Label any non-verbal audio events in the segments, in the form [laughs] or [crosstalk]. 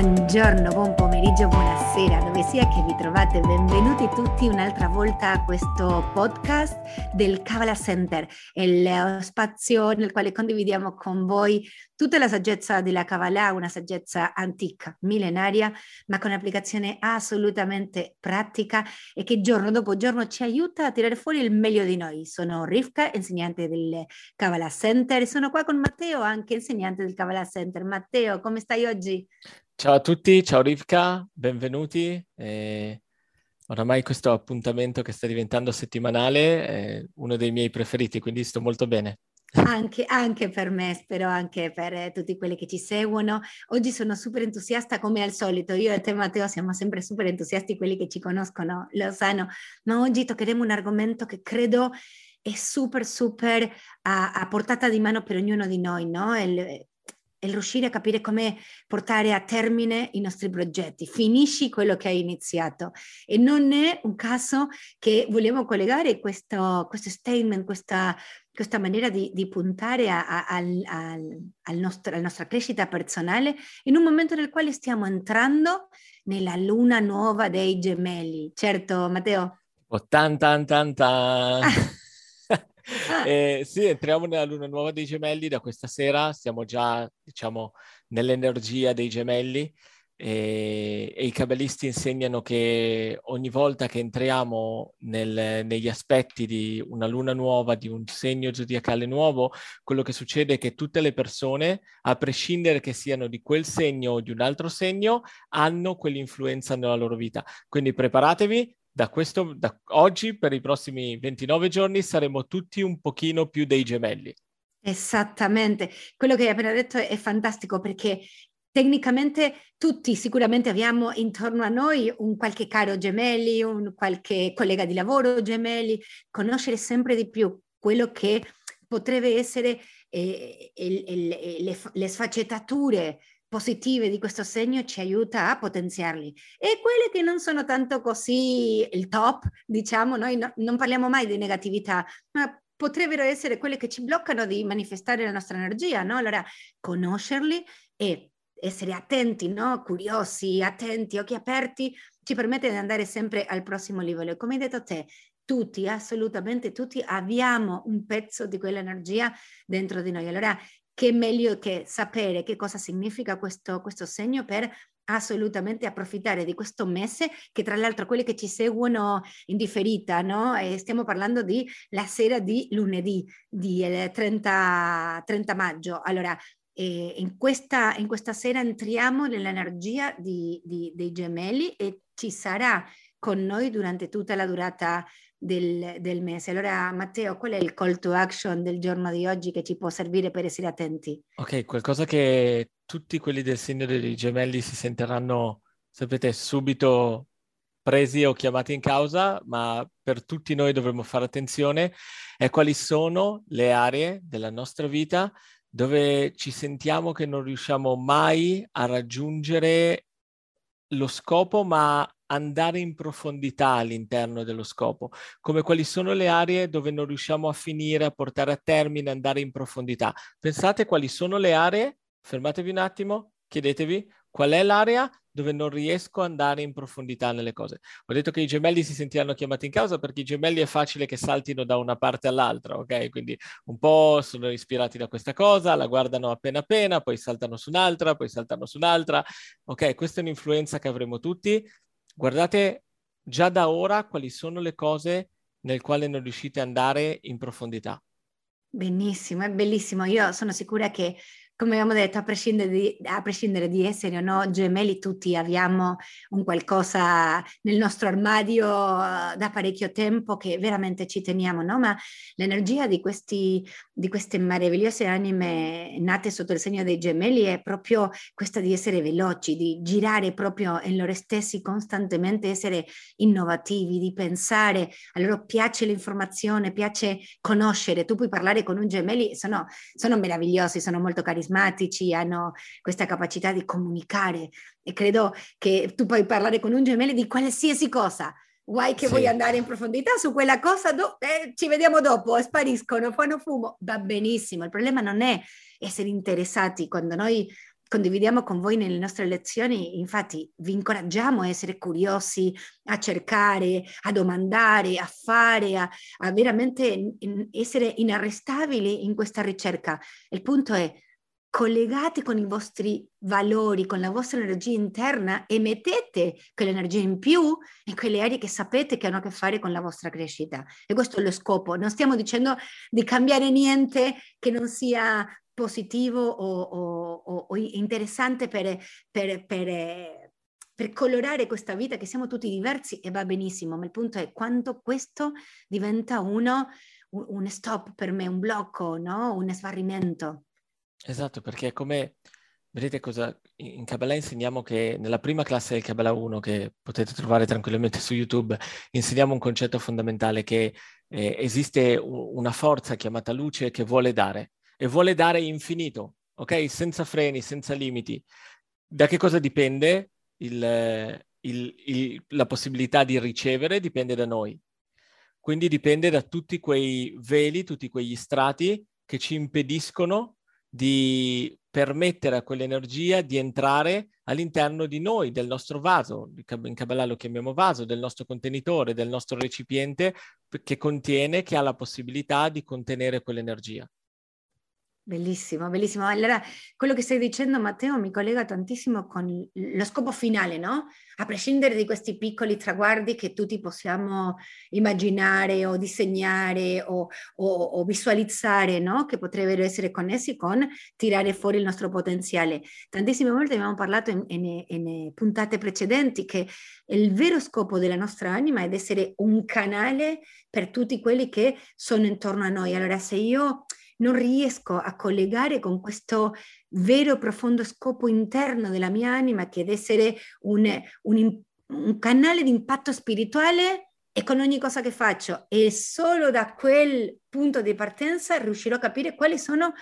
Buongiorno, buon pomeriggio, buonasera, dove sia che vi trovate. Benvenuti tutti un'altra volta a questo podcast del Kavala Center, il spazio nel quale condividiamo con voi tutta la saggezza della Kabbalah, una saggezza antica, millenaria, ma con applicazione assolutamente pratica e che giorno dopo giorno ci aiuta a tirare fuori il meglio di noi. Sono Rivka, insegnante del Kabbalah Center, e sono qua con Matteo, anche insegnante del Kabbalah Center. Matteo, come stai oggi? Ciao a tutti, ciao Rivka, benvenuti. Eh, oramai questo appuntamento che sta diventando settimanale è uno dei miei preferiti, quindi sto molto bene. Anche, anche, per me, spero anche per eh, tutti quelli che ci seguono. Oggi sono super entusiasta come al solito. Io e te Matteo siamo sempre super entusiasti, quelli che ci conoscono lo sanno, ma oggi toccheremo un argomento che credo è super, super a, a portata di mano per ognuno di noi, no? Il, e riuscire a capire come portare a termine i nostri progetti. Finisci quello che hai iniziato. E non è un caso che vogliamo collegare questo, questo statement, questa, questa maniera di, di puntare a, a, al, al nostro, alla nostra crescita personale in un momento nel quale stiamo entrando nella luna nuova dei gemelli. Certo, Matteo? Oh, tan, tan, tan, tan. [laughs] eh, sì, entriamo nella luna nuova dei gemelli da questa sera, siamo già, diciamo, nell'energia dei gemelli e, e i cabalisti insegnano che ogni volta che entriamo nel, negli aspetti di una luna nuova, di un segno zodiacale nuovo, quello che succede è che tutte le persone, a prescindere che siano di quel segno o di un altro segno, hanno quell'influenza nella loro vita. Quindi preparatevi, da, questo, da oggi per i prossimi 29 giorni saremo tutti un pochino più dei gemelli. Esattamente, quello che hai appena detto è fantastico perché tecnicamente tutti sicuramente abbiamo intorno a noi un qualche caro gemelli, un qualche collega di lavoro gemelli, conoscere sempre di più quello che potrebbe essere eh, il, il, le, le sfaccettature positive di questo segno ci aiuta a potenziarli e quelle che non sono tanto così il top, diciamo, noi no, non parliamo mai di negatività, ma potrebbero essere quelle che ci bloccano di manifestare la nostra energia, no? Allora, conoscerli e essere attenti, no? Curiosi, attenti, occhi aperti, ci permette di andare sempre al prossimo livello. Come hai detto te, tutti, assolutamente tutti, abbiamo un pezzo di quell'energia dentro di noi. Allora, che meglio che sapere che cosa significa questo, questo segno per assolutamente approfittare di questo mese che tra l'altro quelli che ci seguono in differita, no? Stiamo parlando di la sera di lunedì, di 30, eh, 30 maggio. Allora, eh, in, questa, in, questa, sera entriamo nell'energia di, di, dei gemelli e ci sarà con noi durante tutta la durata del, del, mese. Allora, Matteo, qual è il call to action del giorno di oggi che ci può servire per essere attenti? Ok, qualcosa che tutti quelli del segno dei gemelli si sentiranno, sapete, subito presi o chiamati in causa, ma per tutti noi dovremmo fare attenzione, è quali sono le aree della nostra vita dove ci sentiamo che non riusciamo mai a raggiungere lo scopo, ma andare in profondità all'interno dello scopo, come quali sono le aree dove non riusciamo a finire, a portare a termine, andare in profondità. Pensate quali sono le aree, fermatevi un attimo, chiedetevi qual è l'area dove non riesco ad andare in profondità nelle cose. Ho detto che i gemelli si sentiranno chiamati in causa perché i gemelli è facile che saltino da una parte all'altra, ok? Quindi un po' sono ispirati da questa cosa, la guardano appena appena, poi saltano su un'altra, poi saltano su un'altra. Ok, questa è un'influenza che avremo tutti. Guardate già da ora quali sono le cose nel quale non riuscite ad andare in profondità. Benissimo, è bellissimo. Io sono sicura che come abbiamo detto, a prescindere, di, a prescindere di essere o no gemelli, tutti abbiamo un qualcosa nel nostro armadio eh, da parecchio tempo che veramente ci teniamo, no? Ma l'energia di, questi, di queste meravigliose anime nate sotto il segno dei gemelli è proprio questa di essere veloci, di girare proprio in loro stessi costantemente, essere innovativi, di pensare. A loro piace l'informazione, piace conoscere. Tu puoi parlare con un gemelli, sono, sono meravigliosi, sono molto carismatici carismatici, hanno questa capacità di comunicare e credo che tu puoi parlare con un gemello di qualsiasi cosa. Guai che sì. vuoi andare in profondità su quella cosa, do- eh, ci vediamo dopo, spariscono, fanno fumo, va benissimo. Il problema non è essere interessati quando noi condividiamo con voi nelle nostre lezioni, infatti vi incoraggiamo a essere curiosi, a cercare, a domandare, a fare, a, a veramente in, essere inarrestabili in questa ricerca. Il punto è collegate con i vostri valori, con la vostra energia interna e mettete quell'energia in più in quelle aree che sapete che hanno a che fare con la vostra crescita. E questo è lo scopo. Non stiamo dicendo di cambiare niente che non sia positivo o, o, o interessante per, per, per, per, colorare questa vita, che siamo tutti diversi e va benissimo, ma il punto è quanto questo diventa uno, un, stop per me, un blocco, no? un sbarrimento. Esatto, perché come vedete cosa in Kabbalah insegniamo che nella prima classe del Kabbalah 1 che potete trovare tranquillamente su YouTube, insegniamo un concetto fondamentale che eh, esiste una forza chiamata luce che vuole dare e vuole dare infinito, ok? Senza freni, senza limiti. Da che cosa dipende il, il, il, la possibilità di ricevere? Dipende da noi. Quindi dipende da tutti quei veli, tutti quegli strati che ci impediscono di permettere a quell'energia di entrare all'interno di noi, del nostro vaso, in Kabbalah lo chiamiamo vaso, del nostro contenitore, del nostro recipiente che contiene, che ha la possibilità di contenere quell'energia. Bellissimo, bellissimo. Allora, quello che stai dicendo, Matteo, mi collega tantissimo con lo scopo finale, no? A prescindere di questi piccoli traguardi che tutti possiamo immaginare o disegnare o, o, o visualizzare, no? Che potrebbero essere connessi con tirare fuori il nostro potenziale. Tantissime volte abbiamo parlato in, in, in puntate precedenti che il vero scopo della nostra anima è essere un canale per tutti quelli che sono intorno a noi. Allora, se io non riesco a collegare con questo vero e profondo scopo interno della mia anima che è essere un, un, un canale di impatto spirituale e con ogni cosa che faccio. E solo da quel punto di partenza riuscirò a capire quali sono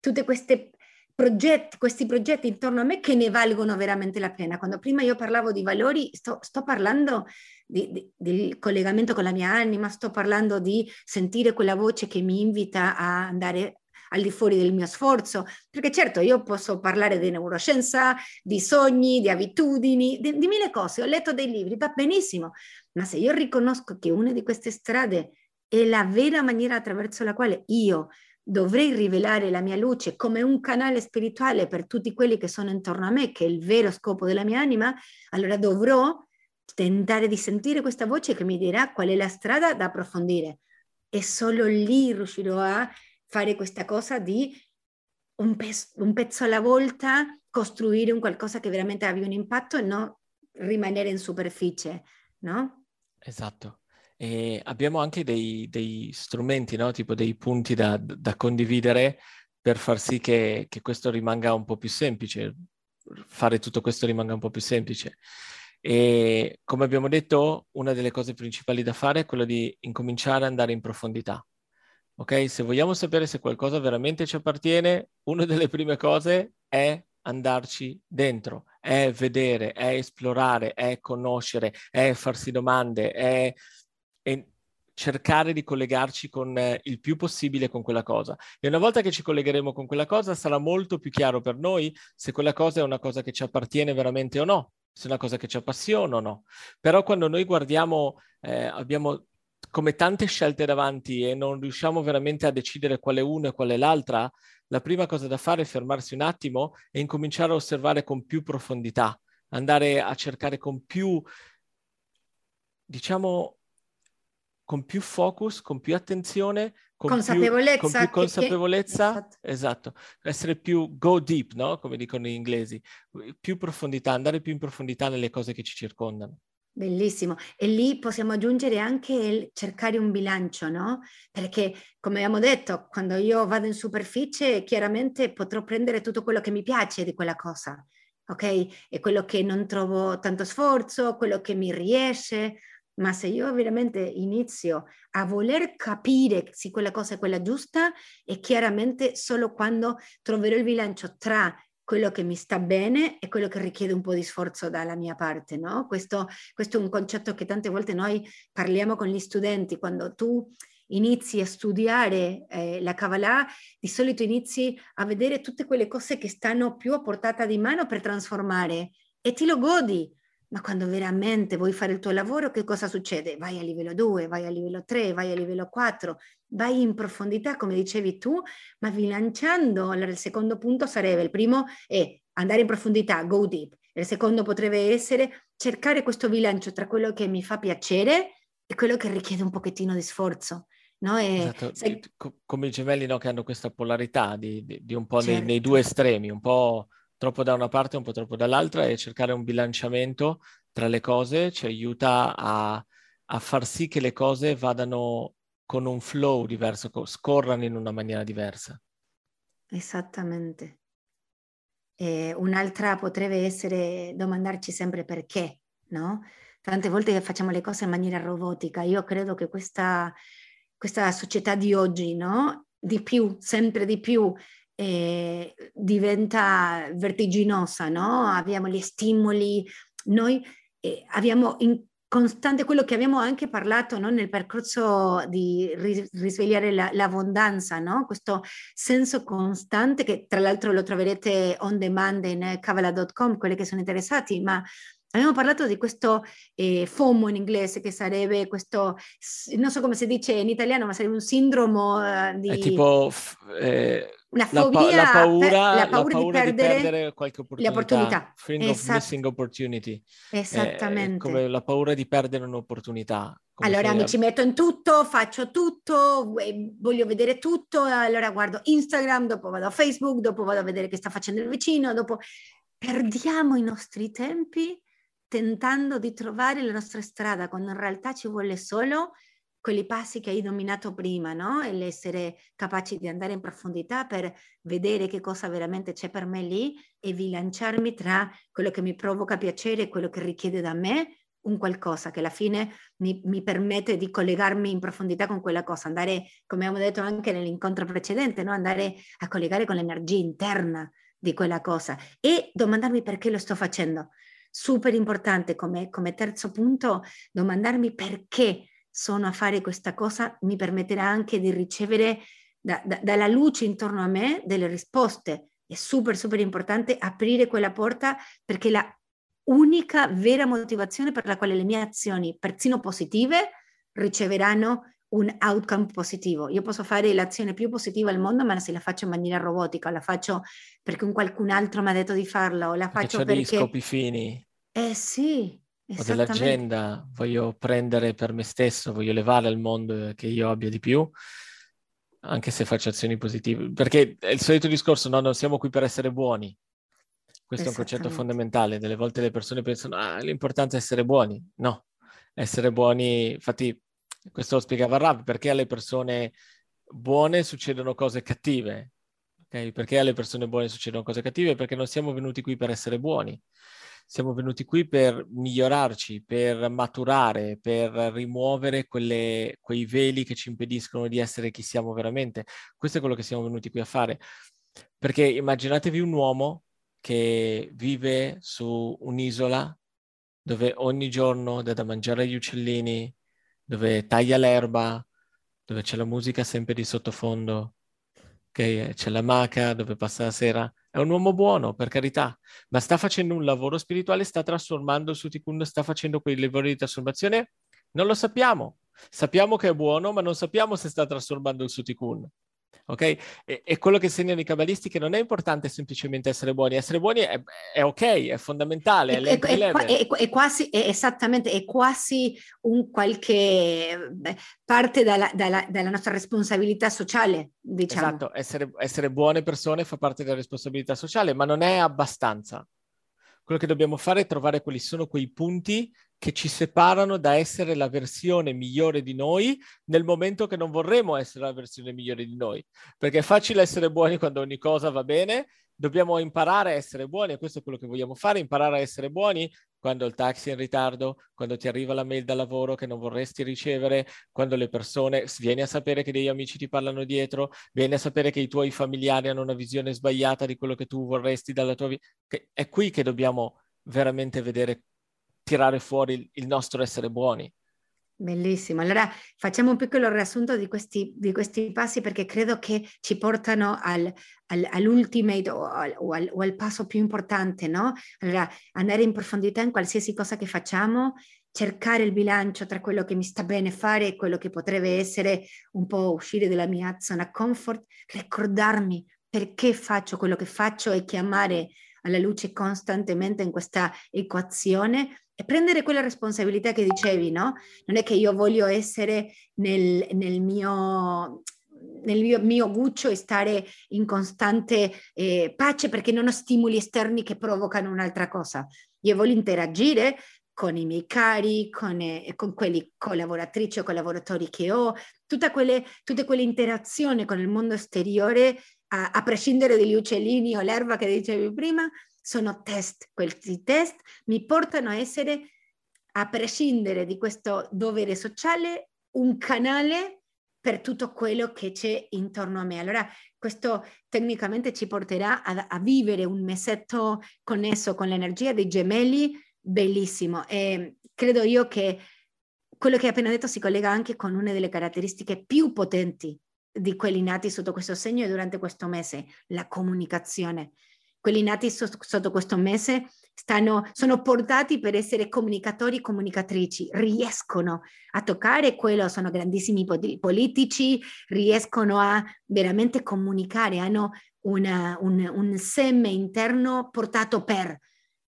tutte queste progetti, questi progetti intorno a me che ne valgono veramente la pena. Quando prima io parlavo di valori, sto, sto parlando di, di, del collegamento con la mia anima, sto parlando di sentire quella voce che mi invita a andare al di fuori del mio sforzo, perché certo io posso parlare di neuroscienza, di sogni, di abitudini, di, di mille cose, ho letto dei libri, va benissimo, ma se io riconosco che una di queste strade è la vera maniera attraverso la quale io dovrei rivelare la mia luce come un canale spirituale per tutti quelli che sono intorno a me, che è il vero scopo della mia anima, allora dovrò tentare di sentire questa voce che mi dirà qual è la strada da approfondire. E solo lì riuscirò a fare questa cosa di un, pez- un pezzo alla volta, costruire un qualcosa che veramente abbia un impatto e non rimanere in superficie, no? Esatto. E abbiamo anche dei, dei strumenti, no? tipo dei punti da, da condividere per far sì che, che, questo rimanga un po' più semplice, fare tutto questo rimanga un po' più semplice. E come abbiamo detto, una delle cose principali da fare è quella di incominciare ad andare in profondità. Ok? Se vogliamo sapere se qualcosa veramente ci appartiene, una delle prime cose è andarci dentro, è vedere, è esplorare, è conoscere, è farsi domande, è e cercare di collegarci con eh, il più possibile con quella cosa. E una volta che ci collegheremo con quella cosa sarà molto più chiaro per noi se quella cosa è una cosa che ci appartiene veramente o no, se è una cosa che ci appassiona o no. Però quando noi guardiamo, eh, abbiamo come tante scelte davanti e non riusciamo veramente a decidere quale una e quale l'altra, la prima cosa da fare è fermarsi un attimo e incominciare a osservare con più profondità, andare a cercare con più, diciamo, con più focus, con più attenzione, con consapevolezza, più, con più consapevolezza, che, esatto. esatto. essere più go deep, no? come dicono gli inglesi, più profondità, andare più in profondità nelle cose che ci circondano. Bellissimo. E lì possiamo aggiungere anche il cercare un bilancio, no? Perché, come abbiamo detto, quando io vado in superficie, chiaramente potrò prendere tutto quello che mi piace di quella cosa, ok? E quello che non trovo tanto sforzo, quello che mi riesce, ma se io veramente inizio a voler capire se quella cosa è quella giusta, è chiaramente solo quando troverò il bilancio tra quello che mi sta bene e quello che richiede un po' di sforzo dalla mia parte, no? Questo, questo è un concetto che tante volte noi parliamo con gli studenti, quando tu inizi a studiare eh, la Kabbalah, di solito inizi a vedere tutte quelle cose che stanno più a portata di mano per trasformare e ti lo godi. Ma quando veramente vuoi fare il tuo lavoro, che cosa succede? Vai a livello 2, vai a livello 3, vai a livello 4, vai in profondità, come dicevi tu, ma bilanciando. Allora, il secondo punto sarebbe, il primo è andare in profondità, go deep. Il secondo potrebbe essere cercare questo bilancio tra quello che mi fa piacere e quello che richiede un pochettino di sforzo. No? E esatto. se... Come i gemelli no, che hanno questa polarità di, di, di un po' certo. nei, nei, due estremi, un po' troppo da una parte un po' troppo dall'altra e cercare un bilanciamento tra le cose ci aiuta a, a far sì che le cose vadano con un flow diverso, scorrano in una maniera diversa. Esattamente. E un'altra potrebbe essere domandarci sempre perché, no? Tante volte facciamo le cose in maniera robotica. Io credo che questa questa società di oggi, no? Di più, sempre di più, eh, diventa vertiginosa, no? Abbiamo gli stimoli, noi eh, abbiamo in costante quello che abbiamo anche parlato no? nel percorso di risvegliare la, l'abbondanza, no? questo senso costante che tra l'altro lo troverete on demand in cavala.com, quelli che sono interessati, ma Abbiamo parlato di questo eh, FOMO in inglese, che sarebbe questo, non so come si dice in italiano, ma sarebbe un sindromo uh, di... È tipo eh, una fobia, la, pa- la, paura, la, paura, la paura, di perdere, di perdere qualche opportunità. Le opportunità. Feeling esatto. of missing opportunity. Esattamente. È come la paura di perdere un'opportunità. Allora mi ci metto in tutto, faccio tutto, voglio vedere tutto, allora guardo Instagram, dopo vado a Facebook, dopo vado a vedere che sta facendo il vicino, dopo perdiamo i nostri tempi tentando di trovare la nostra strada, quando in realtà ci vuole solo quei passi che hai dominato prima, no? E l'essere capaci di andare in profondità per vedere che cosa veramente c'è per me lì e bilanciarmi tra quello che mi provoca piacere e quello che richiede da me un qualcosa che alla fine mi, mi, permette di collegarmi in profondità con quella cosa, andare, come abbiamo detto anche nell'incontro precedente, no? andare a collegare con l'energia interna di quella cosa e domandarmi perché lo sto facendo super importante come, come terzo punto domandarmi perché sono a fare questa cosa mi permetterà anche di ricevere da, da, dalla luce intorno a me delle risposte. È super, super importante aprire quella porta perché la unica vera motivazione per la quale le mie azioni, persino positive, riceveranno un outcome positivo. Io posso fare l'azione più positiva al mondo, ma se la faccio in maniera robotica, la faccio perché un qualcun altro mi ha detto di farlo, o la faccio perché... degli scopi fini. Eh sì, o dell'agenda, voglio prendere per me stesso, voglio levare al mondo che io abbia di più, anche se faccio azioni positive. Perché è il solito discorso, no, non siamo qui per essere buoni. Questo è un concetto fondamentale. Delle volte le persone pensano, ah, l'importante è essere buoni. No, essere buoni, infatti questo lo spiegava Rav, perché alle persone buone succedono cose cattive. Okay? Perché alle persone buone succedono cose cattive? Perché non siamo venuti qui per essere buoni siamo venuti qui per migliorarci, per maturare, per rimuovere quelle, quei veli che ci impediscono di essere chi siamo veramente. Questo è quello che siamo venuti qui a fare. Perché immaginatevi un uomo che vive su un'isola dove ogni giorno dà da mangiare agli uccellini, dove taglia l'erba, dove c'è la musica sempre di sottofondo, okay? c'è la maca dove passa la sera è un uomo buono, per carità, ma sta facendo un lavoro spirituale, sta trasformando il suo tikkun, sta facendo quei lavori di trasformazione? Non lo sappiamo. Sappiamo che è buono, ma non sappiamo se sta trasformando il suo tikkun. Ok? E, e, quello che segnano i cabalisti che non è importante semplicemente essere buoni, essere buoni è, è ok, è fondamentale. È, è, è, è quasi, esattamente, è quasi un qualche beh, parte dalla, dalla, dalla, nostra responsabilità sociale, diciamo. Esatto, essere, essere buone persone fa parte della responsabilità sociale, ma non è abbastanza. Quello che dobbiamo fare è trovare quali sono quei punti che ci separano da essere la versione migliore di noi nel momento che non vorremmo essere la versione migliore di noi. Perché è facile essere buoni quando ogni cosa va bene, dobbiamo imparare a essere buoni e questo è quello che vogliamo fare, imparare a essere buoni quando il taxi è in ritardo, quando ti arriva la mail da lavoro che non vorresti ricevere, quando le persone, vieni a sapere che degli amici ti parlano dietro, vieni a sapere che i tuoi familiari hanno una visione sbagliata di quello che tu vorresti dalla tua vita. È qui che dobbiamo veramente vedere tirare fuori il nostro essere buoni. Bellissimo. Allora facciamo un piccolo riassunto di questi, di questi passi perché credo che ci portano al, al, all'ultimate o al, o, o al, passo più importante, no? Allora andare in profondità in qualsiasi cosa che facciamo, cercare il bilancio tra quello che mi sta bene fare e quello che potrebbe essere un po' uscire dalla mia zona comfort, ricordarmi perché faccio quello che faccio e chiamare alla luce costantemente in questa equazione e prendere quella responsabilità che dicevi, no? Non è che io voglio essere nel, nel mio nel mio, mio guccio e stare in costante eh, pace perché non ho stimoli esterni che provocano un'altra cosa. Io voglio interagire con i miei cari, con, eh, con quelli collaboratrici o collaboratori che ho, quelle, tutte quelle interazioni con il mondo esteriore, a, a prescindere dagli uccellini o l'erba che dicevi prima, sono test. Questi test mi portano a essere, a prescindere di questo dovere sociale, un canale per tutto quello che c'è intorno a me. Allora, questo tecnicamente ci porterà a, a vivere un mesetto connesso con l'energia dei gemelli, bellissimo. E credo io che quello che hai appena detto si collega anche con una delle caratteristiche più potenti di quelli nati sotto questo segno e durante questo mese, la comunicazione quelli nati so- sotto questo mese stanno, sono portati per essere comunicatori, comunicatrici, riescono a toccare quello, sono grandissimi politici, riescono a veramente comunicare, hanno una, un, un seme interno portato per,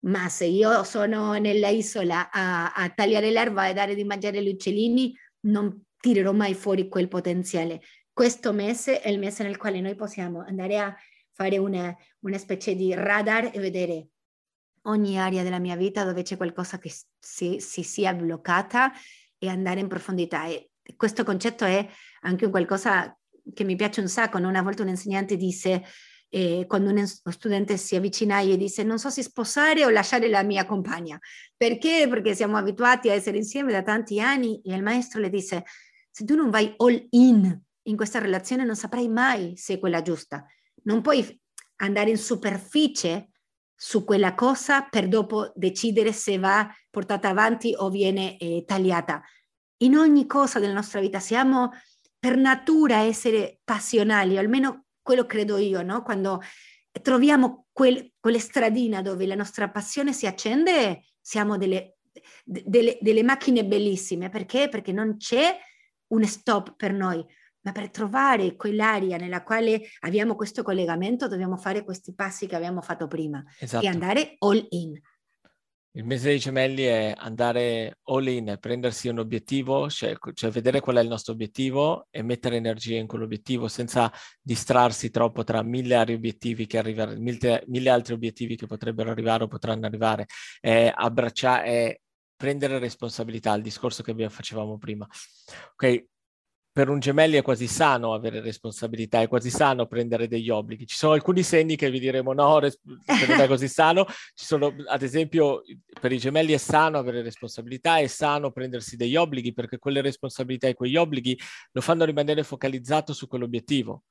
ma se io sono nella isola a, a tagliare l'erba e dare di mangiare agli uccellini, non tirerò mai fuori quel potenziale. Questo mese è il mese nel quale noi possiamo andare a fare una, una specie di radar e vedere ogni area della mia vita dove c'è qualcosa che si, si sia bloccata e andare in profondità. E questo concetto è anche qualcosa che mi piace un sacco. Una volta un insegnante disse, eh, quando uno studente si avvicina e dice non so se sposare o lasciare la mia compagna. Perché? Perché siamo abituati a essere insieme da tanti anni e il maestro le dice se tu non vai all in in questa relazione non saprai mai se è quella giusta non puoi andare in superficie su quella cosa per dopo decidere se va portata avanti o viene eh, tagliata. In ogni cosa della nostra vita siamo per natura essere passionali, almeno quello credo io, no? Quando troviamo quel, quell'estradina dove la nostra passione si accende, siamo delle, delle, delle macchine bellissime. Perché? Perché non c'è un stop per noi ma per trovare quell'area nella quale abbiamo questo collegamento dobbiamo fare questi passi che abbiamo fatto prima esatto. e andare all in. Il mese dei gemelli è andare all in, prendersi un obiettivo, cioè, cioè, vedere qual è il nostro obiettivo e mettere energia in quell'obiettivo senza distrarsi troppo tra mille altri obiettivi che arrivano, mille, mille altri obiettivi che potrebbero arrivare o potranno arrivare. È abbracciare, è prendere responsabilità, il discorso che facevamo prima. Ok, per un gemelli è quasi sano avere responsabilità, è quasi sano prendere degli obblighi. Ci sono alcuni segni che vi diremo no, res- non è così sano. Ci sono, ad esempio, per i gemelli è sano avere responsabilità, è sano prendersi degli obblighi perché quelle responsabilità e quegli obblighi lo fanno rimanere focalizzato su quell'obiettivo.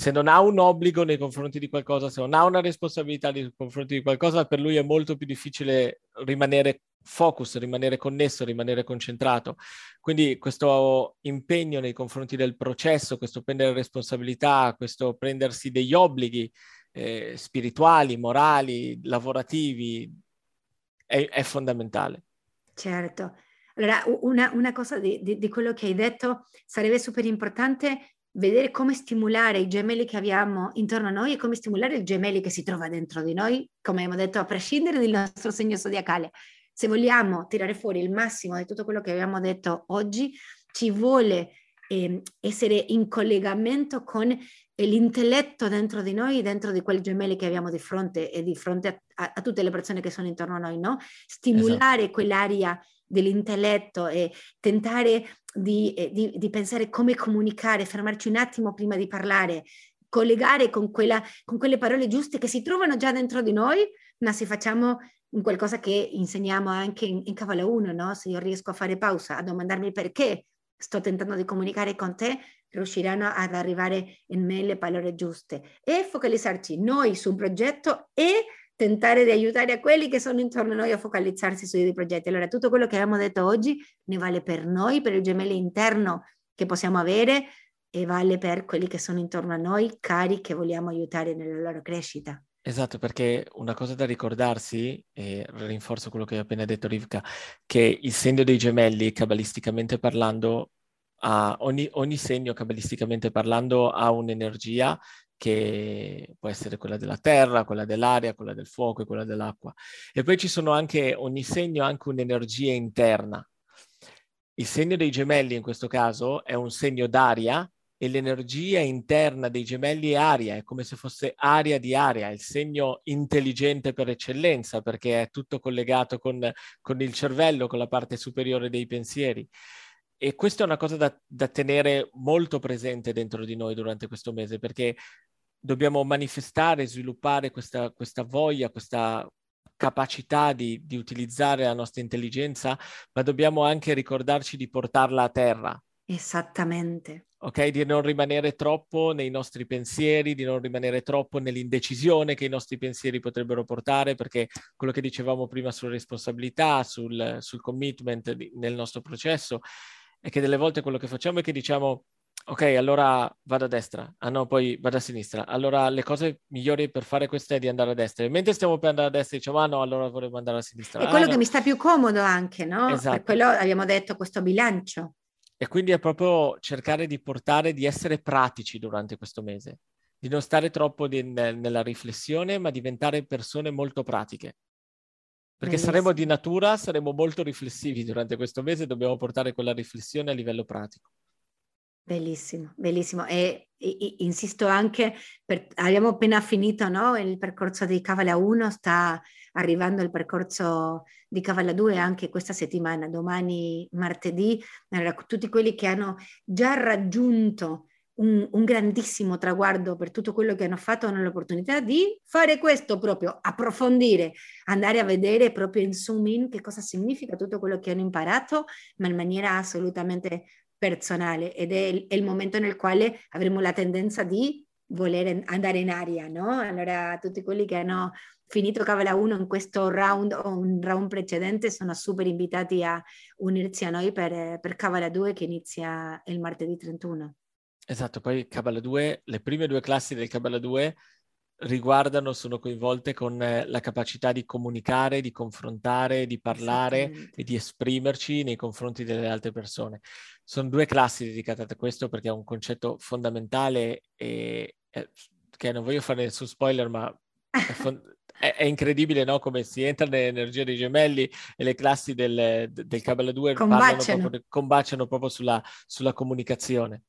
Se non ha un obbligo nei confronti di qualcosa, se non ha una responsabilità nei confronti di qualcosa, per lui è molto più difficile rimanere focus, rimanere connesso, rimanere concentrato. Quindi questo impegno nei confronti del processo, questo prendere responsabilità, questo prendersi degli obblighi eh, spirituali, morali, lavorativi, è, è, fondamentale. Certo. Allora, una, una cosa di, di, di quello che hai detto sarebbe super importante vedere come stimolare i gemelli che abbiamo intorno a noi e come stimolare il gemelli che si trova dentro di noi, come abbiamo detto, a prescindere dal nostro segno zodiacale. Se vogliamo tirare fuori il massimo di tutto quello che abbiamo detto oggi, ci vuole eh, essere in collegamento con l'intelletto dentro di noi, dentro di quei gemelli che abbiamo di fronte e di fronte a, a, a tutte le persone che sono intorno a noi, no? Stimolare esatto. quell'area dell'intelletto e tentare di, eh, di, di, pensare come comunicare, fermarci un attimo prima di parlare, collegare con, quella, con quelle parole giuste che si trovano già dentro di noi, ma se facciamo qualcosa che insegniamo anche in, in Cavala 1, no? se io riesco a fare pausa, a domandarmi perché sto tentando di comunicare con te, riusciranno ad arrivare in me le parole giuste e focalizzarci noi su un progetto e tentare di aiutare a quelli che sono intorno a noi a focalizzarsi sui dei progetti. Allora, tutto quello che abbiamo detto oggi ne vale per noi, per il gemello interno che possiamo avere e vale per quelli che sono intorno a noi, cari che vogliamo aiutare nella loro crescita. Esatto, perché una cosa da ricordarsi, e rinforzo quello che hai appena detto Rivka, che il segno dei gemelli, cabalisticamente parlando, ogni, ogni segno cabalisticamente parlando ha un'energia che può essere quella della terra, quella dell'aria, quella del fuoco e quella dell'acqua. E poi ci sono anche, ogni segno ha anche un'energia interna. Il segno dei gemelli in questo caso è un segno d'aria e l'energia interna dei gemelli è aria, è come se fosse aria di aria, il segno intelligente per eccellenza perché è tutto collegato con, con il cervello, con la parte superiore dei pensieri. E questa è una cosa da, da tenere molto presente dentro di noi durante questo mese perché dobbiamo manifestare, sviluppare questa, questa voglia, questa capacità di, di, utilizzare la nostra intelligenza, ma dobbiamo anche ricordarci di portarla a terra. Esattamente. Ok, di non rimanere troppo nei nostri pensieri, di non rimanere troppo nell'indecisione che i nostri pensieri potrebbero portare, perché quello che dicevamo prima sulla responsabilità, sul, sul commitment nel nostro processo, è che delle volte quello che facciamo è che diciamo ok, allora vado a destra, ah no, poi vado a sinistra. Allora le cose migliori per fare questo è di andare a destra. E mentre stiamo per andare a destra diciamo, ah no, allora vorremmo andare a sinistra. È ah, quello no. che mi sta più comodo anche, no? Esatto. Per quello abbiamo detto questo bilancio. E quindi è proprio cercare di portare, di essere pratici durante questo mese, di non stare troppo di, nella riflessione, ma diventare persone molto pratiche. Perché Bellissimo. saremo di natura, saremo molto riflessivi durante questo mese, dobbiamo portare quella riflessione a livello pratico. Bellissimo, bellissimo. E, e, insisto anche, per, abbiamo appena finito no? il percorso di Cavala 1, sta arrivando il percorso di Cavala 2 anche questa settimana, domani martedì. Allora, tutti quelli che hanno già raggiunto un, un, grandissimo traguardo per tutto quello che hanno fatto, hanno l'opportunità di fare questo proprio, approfondire, andare a vedere proprio in zoom in che cosa significa tutto quello che hanno imparato, ma in maniera assolutamente personale ed è il, è il momento nel quale avremo la tendenza di voler andare in aria, no? Allora tutti quelli che hanno finito Cavala 1 in questo round o un round precedente sono super invitati a unirsi a noi per, per Cavala 2 che inizia il martedì 31. Esatto, poi Cavala 2, le prime due classi del Cavala 2 riguardano, sono coinvolte con eh, la capacità di comunicare, di confrontare, di parlare e di esprimerci nei confronti delle altre persone. Sono due classi dedicate a questo perché è un concetto fondamentale e, e che non voglio fare nessun spoiler, ma è, fond- è, è incredibile no? come si entra nell'energia dei gemelli e le classi del, del Kabbalah 2 combaciano proprio, combaciano proprio sulla, sulla comunicazione.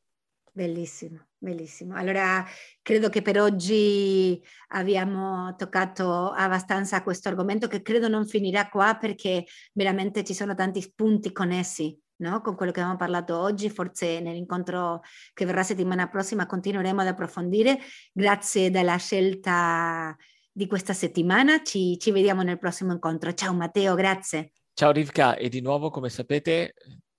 Bellissimo, bellissimo. Allora, credo che per oggi abbiamo toccato abbastanza questo argomento che credo non finirà qua perché veramente ci sono tanti spunti connessi no? con quello che abbiamo parlato oggi. Forse nell'incontro che verrà settimana prossima continueremo ad approfondire. Grazie della scelta di questa settimana. Ci, ci vediamo nel prossimo incontro. Ciao Matteo, grazie. Ciao Rivka e di nuovo come sapete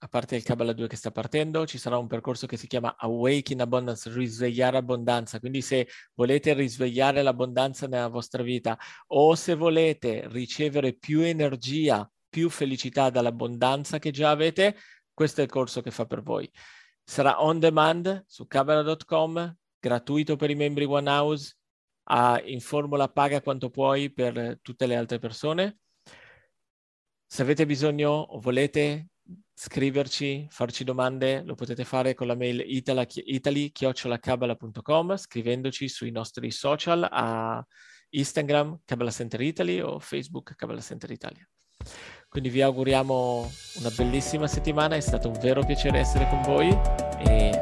a parte il Kabbalah 2 che sta partendo, ci sarà un percorso che si chiama Awake in Abundance, risvegliare abbondanza. Quindi se volete risvegliare l'abbondanza nella vostra vita o se volete ricevere più energia, più felicità dall'abbondanza che già avete, questo è il corso che fa per voi. Sarà on demand su kabbalah.com, gratuito per i membri One House, in formula paga quanto puoi per tutte le altre persone. Se avete bisogno o volete scriverci, farci domande, lo potete fare con la mail italy-cabala.com scrivendoci sui nostri social a Instagram Cabala Center Italy o Facebook Cabala Center Italia. Quindi vi auguriamo una bellissima settimana, è stato un vero piacere essere con voi e.